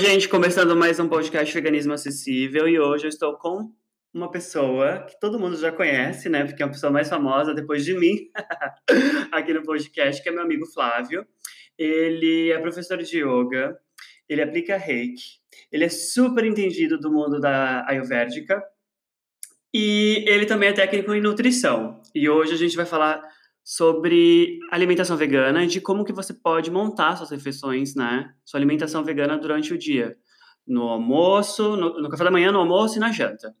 gente, começando mais um podcast Veganismo Acessível e hoje eu estou com uma pessoa que todo mundo já conhece, né? Porque é uma pessoa mais famosa depois de mim aqui no podcast, que é meu amigo Flávio. Ele é professor de yoga, ele aplica reiki, ele é super entendido do mundo da ayurvédica e ele também é técnico em nutrição. E hoje a gente vai falar sobre alimentação vegana e de como que você pode montar suas refeições, né? Sua alimentação vegana durante o dia. No almoço, no, no café da manhã, no almoço e na janta.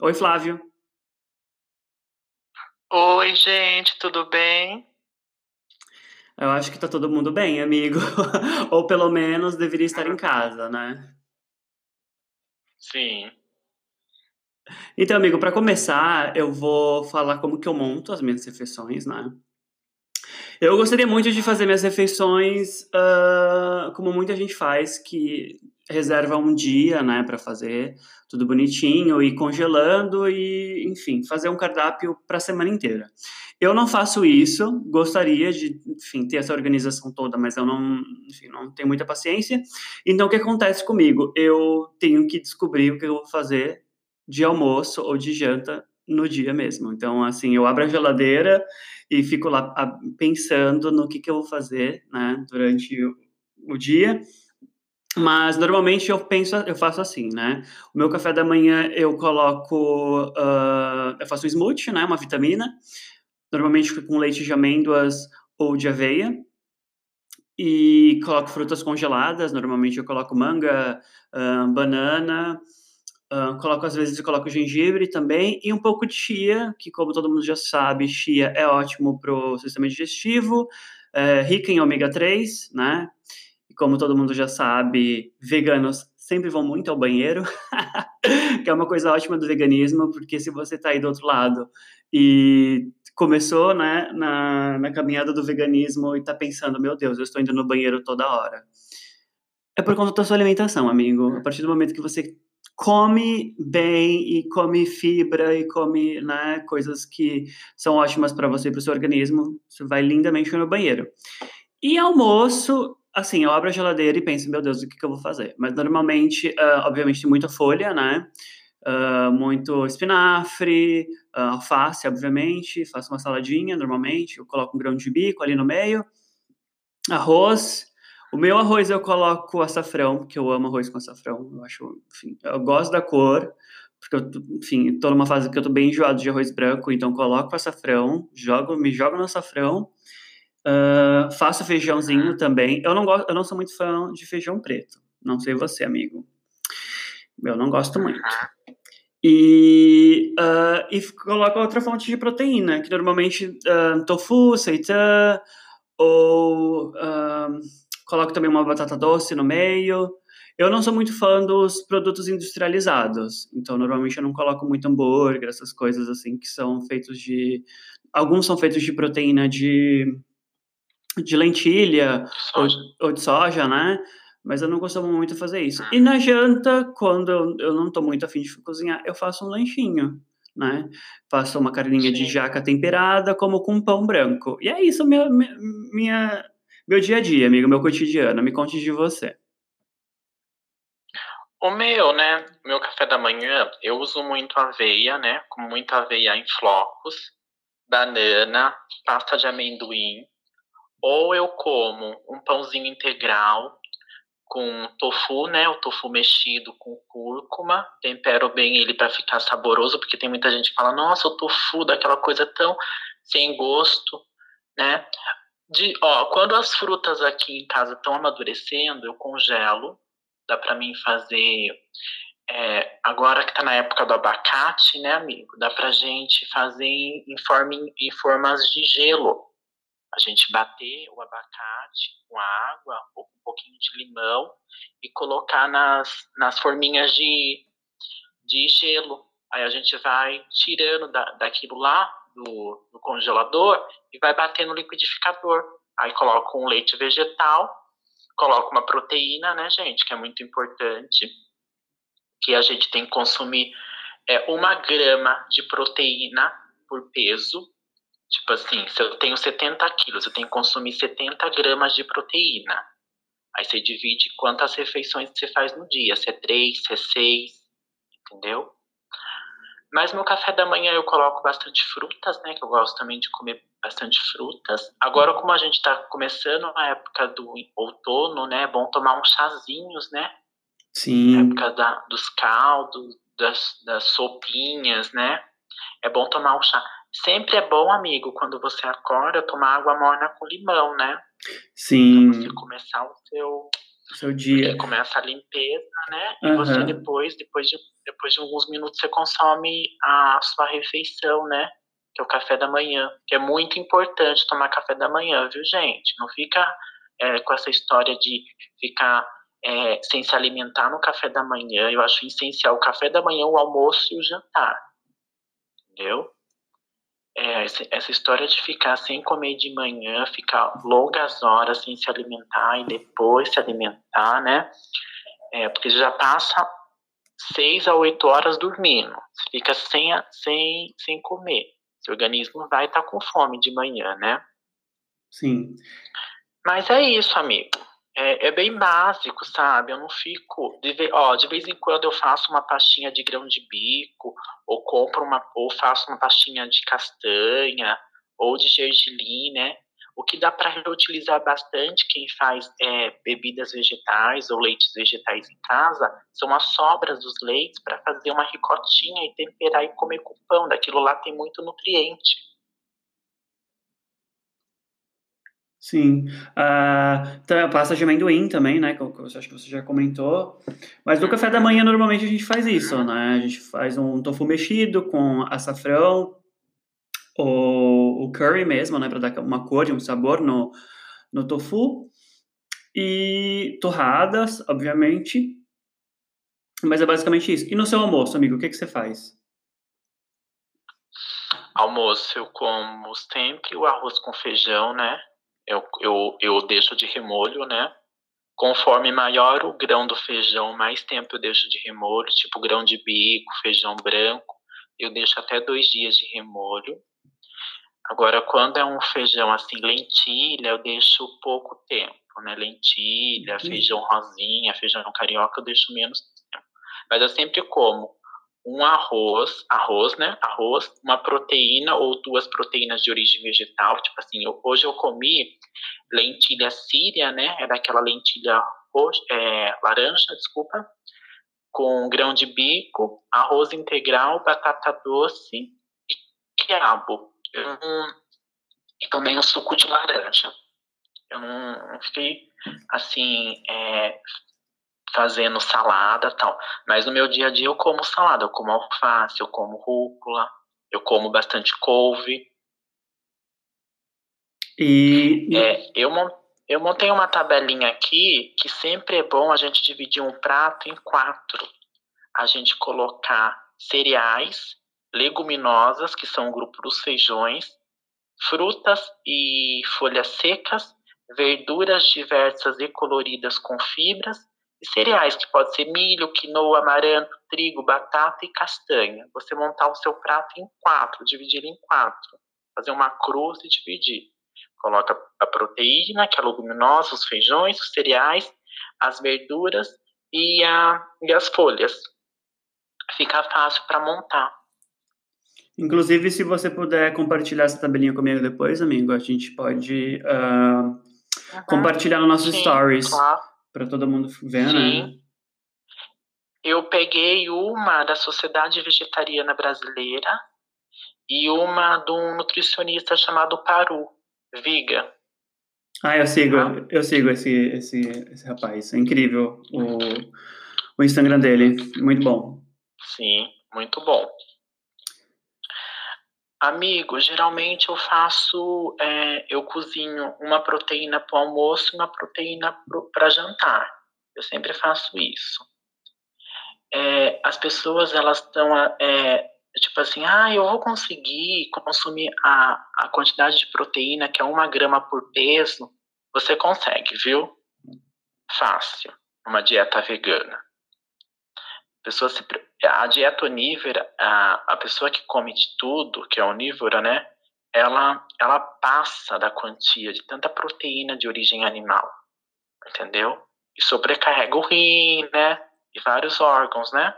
Oi, Flávio. Oi, gente, tudo bem? Eu acho que tá todo mundo bem, amigo. Ou pelo menos deveria estar em casa, né? Sim. Então, amigo, para começar, eu vou falar como que eu monto as minhas refeições, né? Eu gostaria muito de fazer minhas refeições uh, como muita gente faz, que reserva um dia, né, para fazer tudo bonitinho e congelando e, enfim, fazer um cardápio para a semana inteira. Eu não faço isso, gostaria de, enfim, ter essa organização toda, mas eu não, enfim, não tenho muita paciência. Então, o que acontece comigo? Eu tenho que descobrir o que eu vou fazer de almoço ou de janta no dia mesmo. Então, assim, eu abro a geladeira e fico lá pensando no que, que eu vou fazer, né, durante o, dia. Mas normalmente eu penso, eu faço assim, né? O meu café da manhã eu coloco, uh, eu faço um smoothie, né? Uma vitamina, normalmente com leite de amêndoas ou de aveia. E coloco frutas congeladas, normalmente eu coloco manga, uh, banana, Coloco, às vezes, coloco gengibre também e um pouco de chia, que, como todo mundo já sabe, chia é ótimo para o sistema digestivo, é rica em ômega 3, né? E como todo mundo já sabe, veganos sempre vão muito ao banheiro, que é uma coisa ótima do veganismo, porque se você está aí do outro lado e começou né, na, na caminhada do veganismo e está pensando, meu Deus, eu estou indo no banheiro toda hora. É por conta da sua alimentação, amigo. A partir do momento que você come bem e come fibra e come né, coisas que são ótimas para você e para o seu organismo, você vai lindamente no banheiro. E almoço, assim, eu abro a geladeira e penso, meu Deus, o que, que eu vou fazer? Mas normalmente, uh, obviamente, tem muita folha, né? Uh, muito espinafre, uh, alface, obviamente, faço uma saladinha normalmente, eu coloco um grão de bico ali no meio, arroz, o meu arroz eu coloco açafrão, porque eu amo arroz com açafrão. Eu acho, enfim, eu gosto da cor, porque eu, enfim, tô numa fase que eu tô bem enjoado de arroz branco, então coloco açafrão, jogo, me jogo no açafrão. Uh, faço feijãozinho também. Eu não gosto, eu não sou muito fã de feijão preto. Não sei você, amigo. Eu não gosto muito. E, uh, e coloco outra fonte de proteína, que normalmente uh, tofu, seitan, ou coloco também uma batata doce no meio. Eu não sou muito fã dos produtos industrializados, então normalmente eu não coloco muito hambúrguer, essas coisas assim que são feitos de. Alguns são feitos de proteína de, de lentilha ou, ou, de soja, né? Mas eu não costumo muito fazer isso. E na janta, quando eu, eu não estou muito afim de cozinhar, eu faço um lanchinho, né? Faço uma carninha Sim. de jaca temperada, como com pão branco. E é isso, minha, minha meu dia a dia, amigo, meu cotidiano. Me conte de você. O meu, né? Meu café da manhã, eu uso muito aveia, né? Com muita aveia em flocos, banana, pasta de amendoim. Ou eu como um pãozinho integral com tofu, né? O tofu mexido com cúrcuma. Tempero bem ele para ficar saboroso, porque tem muita gente que fala: "Nossa, o tofu daquela coisa tão sem gosto", né? De, ó, quando as frutas aqui em casa estão amadurecendo, eu congelo. Dá para mim fazer. É, agora que está na época do abacate, né, amigo? Dá para gente fazer em, em formas de gelo. A gente bater o abacate com água um pouquinho de limão e colocar nas, nas forminhas de, de gelo. Aí a gente vai tirando da, daquilo lá, do, do congelador e vai bater no liquidificador. Aí coloca um leite vegetal, coloca uma proteína, né, gente, que é muito importante, que a gente tem que consumir é, uma grama de proteína por peso. Tipo assim, se eu tenho 70 quilos, eu tenho que consumir 70 gramas de proteína. Aí você divide quantas refeições você faz no dia, se é três, se é seis, entendeu? Mas no café da manhã eu coloco bastante frutas, né? Que eu gosto também de comer bastante frutas. Agora, como a gente está começando a época do outono, né? É bom tomar uns chazinhos, né? Sim. Na época da, dos caldos, das, das sopinhas, né? É bom tomar um chá. Sempre é bom, amigo, quando você acorda, tomar água morna com limão, né? Sim. Pra você começar o seu, seu dia. Porque começa a limpeza, né? E uhum. você depois, depois de, depois de alguns minutos, você consome a sua refeição, né? Que é o café da manhã. Que é muito importante tomar café da manhã, viu, gente? Não fica é, com essa história de ficar é, sem se alimentar no café da manhã. Eu acho essencial o café da manhã, o almoço e o jantar. Entendeu? É, essa história de ficar sem comer de manhã, ficar longas horas sem se alimentar e depois se alimentar, né? É, porque já passa seis a oito horas dormindo. Você fica sem, sem, sem comer. Seu organismo vai estar tá com fome de manhã, né? Sim. Mas é isso, amigo é, é, bem básico, sabe? Eu não fico. De, ó, de vez em quando eu faço uma pastinha de grão de bico, ou compro uma, ou faço uma pastinha de castanha, ou de gergelim, né? O que dá para reutilizar bastante quem faz é, bebidas vegetais ou leites vegetais em casa são as sobras dos leites para fazer uma ricotinha e temperar e comer com pão. Daquilo lá tem muito nutriente. Sim. Uh, pasta de amendoim também, né? Que eu, acho que você já comentou. Mas no café da manhã, normalmente, a gente faz isso, né? A gente faz um tofu mexido com açafrão, o, o curry mesmo, né? Para dar uma cor e um sabor no, no tofu. E torradas, obviamente. Mas é basicamente isso. E no seu almoço, amigo, o que, que você faz? Almoço, eu como sempre o arroz com feijão, né? Eu, eu, eu deixo de remolho, né? Conforme maior o grão do feijão, mais tempo eu deixo de remolho, tipo grão de bico, feijão branco, eu deixo até dois dias de remolho. Agora, quando é um feijão assim, lentilha, eu deixo pouco tempo, né? Lentilha, uhum. feijão rosinha, feijão carioca, eu deixo menos tempo. Mas eu sempre como um arroz, arroz, né? Arroz, uma proteína ou duas proteínas de origem vegetal. Tipo assim, eu, hoje eu comi lentilha síria, né? É daquela lentilha roxa, é, laranja, desculpa, com grão de bico, arroz integral, batata doce e quiabo. Eu e também um suco de laranja. Eu não, não fiquei assim é, fazendo salada tal. Mas no meu dia a dia eu como salada, eu como alface, eu como rúcula, eu como bastante couve. E é, eu, eu montei uma tabelinha aqui que sempre é bom a gente dividir um prato em quatro. A gente colocar cereais, leguminosas, que são o grupo dos feijões, frutas e folhas secas, verduras diversas e coloridas com fibras cereais, que pode ser milho, quinoa, amaranto, trigo, batata e castanha. Você montar o seu prato em quatro, dividir em quatro. Fazer uma cruz e dividir. Coloca a proteína, que é a leguminosa, os feijões, os cereais, as verduras e, a, e as folhas. Fica fácil para montar. Inclusive, se você puder compartilhar essa tabelinha comigo depois, amigo, a gente pode uh, uhum. compartilhar no nossos stories. Claro para todo mundo ver, Sim. né? Eu peguei uma da Sociedade Vegetariana Brasileira e uma de um nutricionista chamado Paru, Viga. Ah, eu sigo, ah. eu sigo esse, esse, esse rapaz. É incrível o, o Instagram dele. Muito bom. Sim, muito bom. Amigo, geralmente eu faço, é, eu cozinho uma proteína para o almoço e uma proteína para jantar. Eu sempre faço isso. É, as pessoas elas estão é, tipo assim, ah, eu vou conseguir consumir a, a quantidade de proteína que é uma grama por peso. Você consegue, viu? Fácil. Uma dieta vegana pessoa se, a dieta onívora, a, a pessoa que come de tudo, que é onívora, né? Ela, ela passa da quantia de tanta proteína de origem animal, entendeu? e sobrecarrega o rim, né? E vários órgãos, né?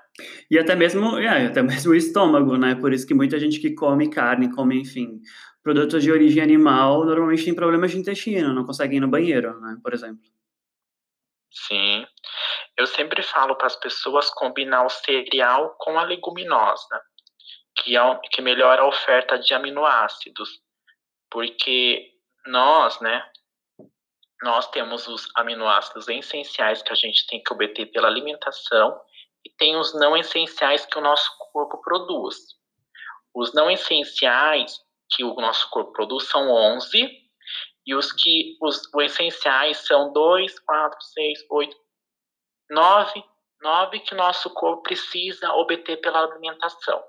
E até mesmo, é, até mesmo o estômago, né? Por isso que muita gente que come carne, come, enfim, produtos de origem animal, normalmente tem problemas de intestino, não consegue ir no banheiro, né? Por exemplo. Sim. Eu sempre falo para as pessoas combinar o cereal com a leguminosa, que, é, que melhora a oferta de aminoácidos. Porque nós, né, nós temos os aminoácidos essenciais que a gente tem que obter pela alimentação e tem os não essenciais que o nosso corpo produz. Os não essenciais que o nosso corpo produz são 11 e os que os, os essenciais são 2, 4, 6, 8, 9, 9 que nosso corpo precisa obter pela alimentação.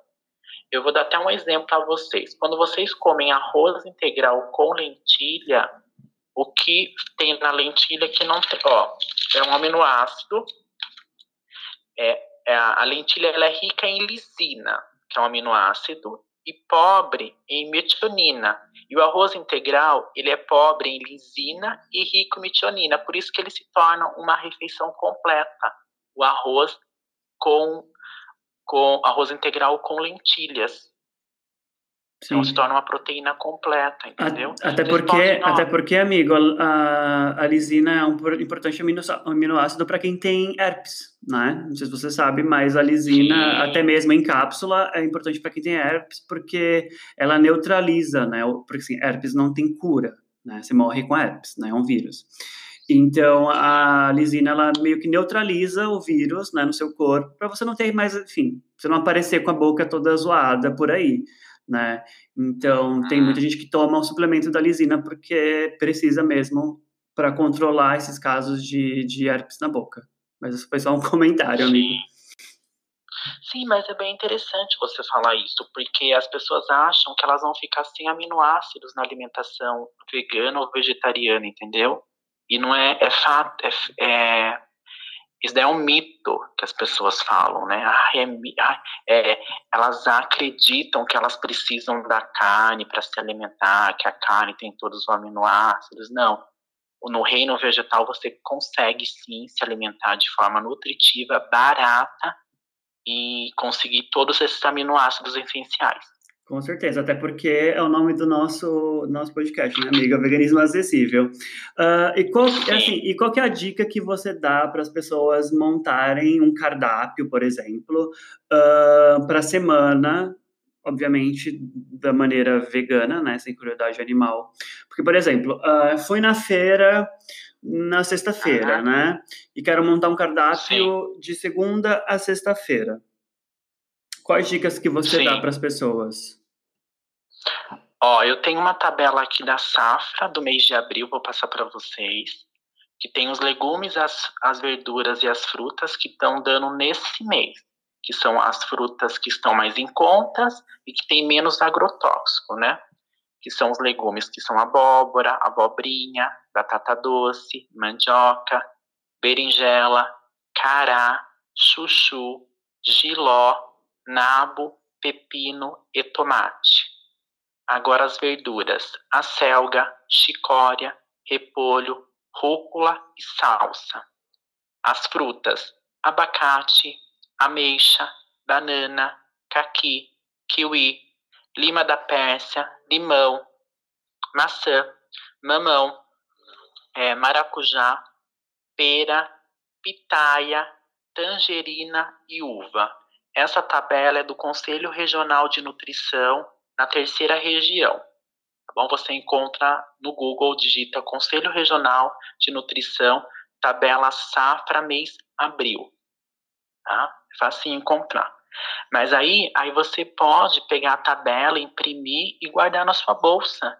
Eu vou dar até um exemplo para vocês. Quando vocês comem arroz integral com lentilha, o que tem na lentilha que não tem, ó, é um aminoácido. É, é a, a lentilha ela é rica em lisina, que é um aminoácido, e pobre em metionina. E o arroz integral, ele é pobre em lisina e rico em metionina, por isso que ele se torna uma refeição completa. O arroz com com arroz integral com lentilhas. Sim. Então se torna uma proteína completa, entendeu? Até porque, até porque, amigo, a, a lisina é um importante aminoácido para quem tem herpes, né? Não sei se você sabe, mas a lisina, Sim. até mesmo em cápsula, é importante para quem tem herpes porque ela neutraliza, né? Porque assim, herpes não tem cura, né? Você morre com herpes, né? É um vírus. Então, a lisina, ela meio que neutraliza o vírus né, no seu corpo, para você não ter mais, enfim, você não aparecer com a boca toda zoada por aí né? Então, tem muita gente que toma o suplemento da lisina porque precisa mesmo para controlar esses casos de, de herpes na boca. Mas isso foi só um comentário, Sim. amigo. Sim, mas é bem interessante você falar isso, porque as pessoas acham que elas vão ficar sem aminoácidos na alimentação vegana ou vegetariana, entendeu? E não é, é fato, é, é isso daí é um mito que as pessoas falam, né? Ah, é, é, elas acreditam que elas precisam da carne para se alimentar, que a carne tem todos os aminoácidos. Não. No reino vegetal você consegue sim se alimentar de forma nutritiva, barata e conseguir todos esses aminoácidos essenciais. Com certeza, até porque é o nome do nosso, nosso podcast, né, amiga? Veganismo Acessível. Uh, e, qual, assim, e qual que é a dica que você dá para as pessoas montarem um cardápio, por exemplo, uh, para a semana, obviamente da maneira vegana, né, sem crueldade animal? Porque, por exemplo, uh, fui na feira na sexta-feira, né? E quero montar um cardápio Sim. de segunda a sexta-feira. Quais dicas que você Sim. dá para as pessoas? Ó, eu tenho uma tabela aqui da safra do mês de abril, vou passar para vocês, que tem os legumes, as, as verduras e as frutas que estão dando nesse mês, que são as frutas que estão mais em contas e que tem menos agrotóxico, né? Que são os legumes que são abóbora, abobrinha, batata doce, mandioca, berinjela, cará, chuchu, giló, nabo, pepino e tomate. Agora as verduras: a selga, chicória, repolho, rúcula e salsa. As frutas: abacate, ameixa, banana, caqui, kiwi, lima da Pérsia, limão, maçã, mamão, é, maracujá, pera, pitaia, tangerina e uva. Essa tabela é do Conselho Regional de Nutrição na terceira região. Tá bom? Você encontra no Google, digita Conselho Regional de Nutrição, tabela safra mês abril. Tá? É fácil encontrar. Mas aí, aí você pode pegar a tabela, imprimir e guardar na sua bolsa.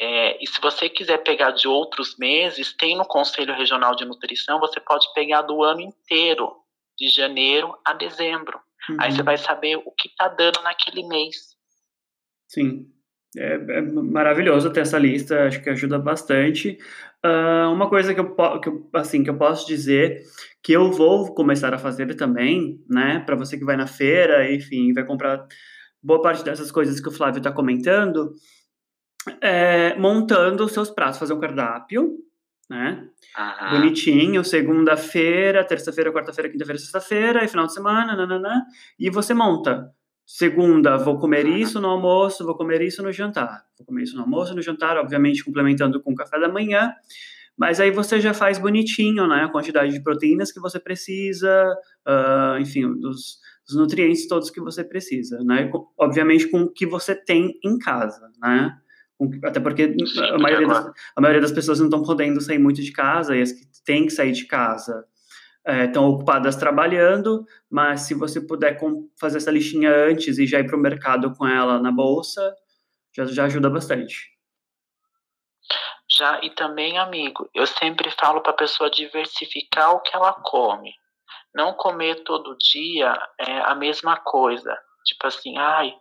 É, e se você quiser pegar de outros meses, tem no Conselho Regional de Nutrição, você pode pegar do ano inteiro, de janeiro a dezembro. Uhum. Aí você vai saber o que está dando naquele mês. Sim, é, é, maravilhoso ter essa lista, acho que ajuda bastante. Uh, uma coisa que eu, que, eu, assim, que eu posso dizer que eu vou começar a fazer também, né, para você que vai na feira, enfim, vai comprar boa parte dessas coisas que o Flávio está comentando, é montando os seus pratos, fazer um cardápio, né? Bonitinho, segunda-feira, terça-feira, quarta-feira, quinta-feira, sexta-feira, e final de semana, nananã, e você monta. Segunda, vou comer isso no almoço, vou comer isso no jantar. Vou comer isso no almoço, no jantar, obviamente complementando com o café da manhã. Mas aí você já faz bonitinho, né? A quantidade de proteínas que você precisa, uh, enfim, dos, dos, nutrientes todos que você precisa, né? Obviamente com o que você tem em casa, né? Até porque a maioria, das, a maioria das pessoas não estão podendo sair muito de casa, e as que têm que sair de casa estão é, ocupadas trabalhando, mas se você puder fazer essa listinha antes e já ir para o mercado com ela na bolsa, já, já ajuda bastante. Já, e também, amigo, eu sempre falo para a pessoa diversificar o que ela come. Não comer todo dia é a mesma coisa. Tipo assim, ai,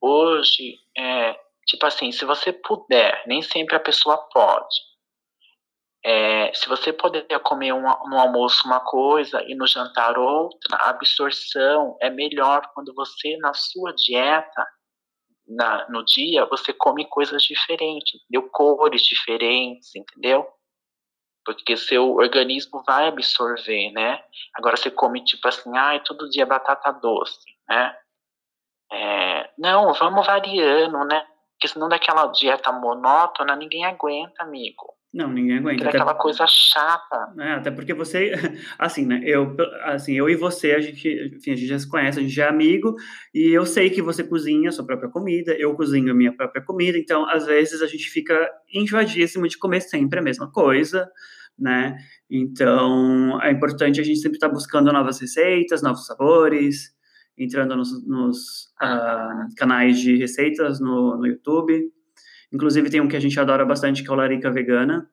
hoje, é, tipo assim, se você puder, nem sempre a pessoa pode. É, se você puder comer um, no almoço uma coisa e no jantar outra, a absorção é melhor quando você, na sua dieta, na, no dia, você come coisas diferentes, entendeu? Cores diferentes, entendeu? Porque seu organismo vai absorver, né? Agora você come tipo assim, ai, todo dia batata doce, né? É, não, vamos variando, né? Porque senão daquela dieta monótona, ninguém aguenta, amigo. Não, ninguém aguenta. É aquela coisa chata. É, até porque você, assim, né, eu, assim, eu e você, a gente, enfim, a gente já se conhece, a gente já é amigo, e eu sei que você cozinha a sua própria comida, eu cozinho a minha própria comida, então, às vezes, a gente fica enjoadíssimo de comer sempre a mesma coisa, né, então, é importante a gente sempre estar tá buscando novas receitas, novos sabores, entrando nos, nos uh, canais de receitas no, no YouTube, Inclusive tem um que a gente adora bastante, que é o Larica Vegana,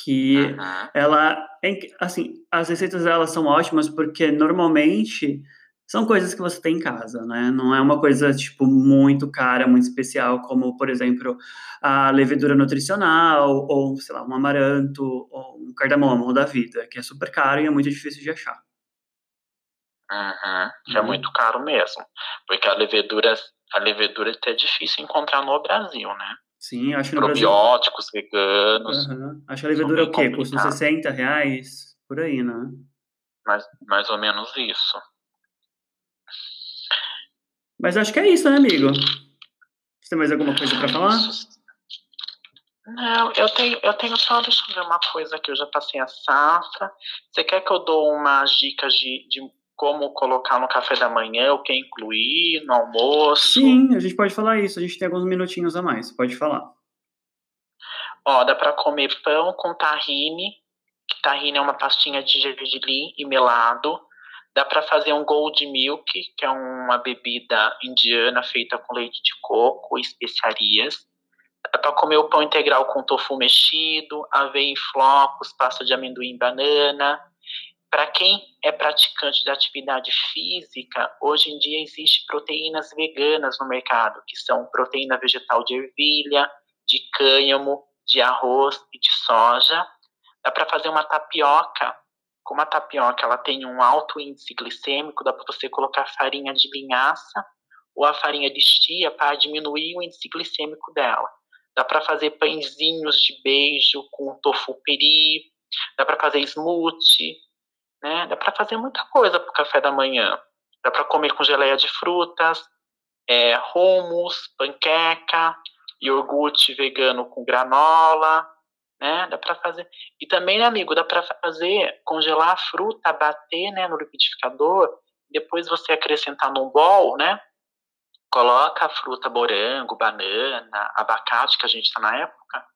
que uhum. ela, assim, as receitas delas são ótimas porque normalmente são coisas que você tem em casa, né? Não é uma coisa, tipo, muito cara, muito especial, como, por exemplo, a levedura nutricional, ou, sei lá, um amaranto, ou um cardamomo da vida, que é super caro e é muito difícil de achar. Uhum, que é uhum. muito caro mesmo. Porque a levedura a levedura é difícil encontrar no Brasil, né? Sim, acho que no Probióticos, Brasil... veganos. Uhum. Acho que a levedura é o quê? Custa 60 reais? Por aí, né? Mais, mais ou menos isso. Mas acho que é isso, né, amigo? Você tem mais alguma coisa para falar? Não, eu tenho, eu tenho só, deixa eu ver uma coisa que eu já passei a safra. Você quer que eu dou umas dicas de, de como colocar no café da manhã, o que incluir no almoço. Sim, a gente pode falar isso. A gente tem alguns minutinhos a mais. Pode falar. Ó, dá para comer pão com tahine. Que tahine é uma pastinha de gergelim e melado. Dá para fazer um gold milk, que é uma bebida indiana feita com leite de coco e especiarias. Dá para comer o pão integral com tofu mexido, aveia em flocos, pasta de amendoim e banana para quem é praticante de atividade física, hoje em dia existe proteínas veganas no mercado, que são proteína vegetal de ervilha, de cânhamo, de arroz e de soja. Dá para fazer uma tapioca. Como a tapioca ela tem um alto índice glicêmico, dá para você colocar farinha de linhaça ou a farinha de chia para diminuir o índice glicêmico dela. Dá para fazer pãezinhos de beijo com tofu peri, dá para fazer smoothie, né? Dá para fazer muita coisa para o café da manhã. Dá para comer com geleia de frutas, é, hummus, panqueca, iogurte vegano com granola, né? Dá para fazer. E também, né, amigo, dá para fazer congelar a fruta, bater, né, no liquidificador, depois você acrescentar num bol, né? Coloca a fruta morango, banana, abacate que a gente está na época,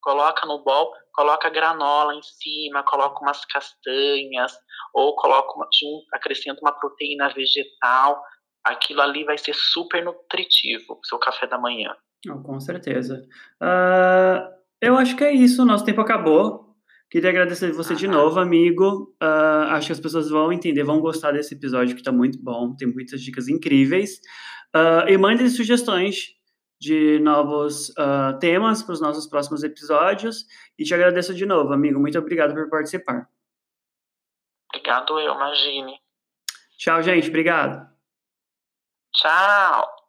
coloca no bol, coloca granola em cima, coloca umas castanhas, ou coloca uma, acrescenta uma proteína vegetal, aquilo ali vai ser super nutritivo pro seu café da manhã. Oh, com certeza. Uh, eu acho que é isso, nosso tempo acabou. Queria agradecer você de novo, amigo. Uh, acho que as pessoas vão entender, vão gostar desse episódio que está muito bom, tem muitas dicas incríveis. Uh, e mandem sugestões de novos uh, temas para os nossos próximos episódios. E te agradeço de novo, amigo. Muito obrigado por participar. Obrigado eu, imagine. Tchau, gente. Obrigado. Tchau.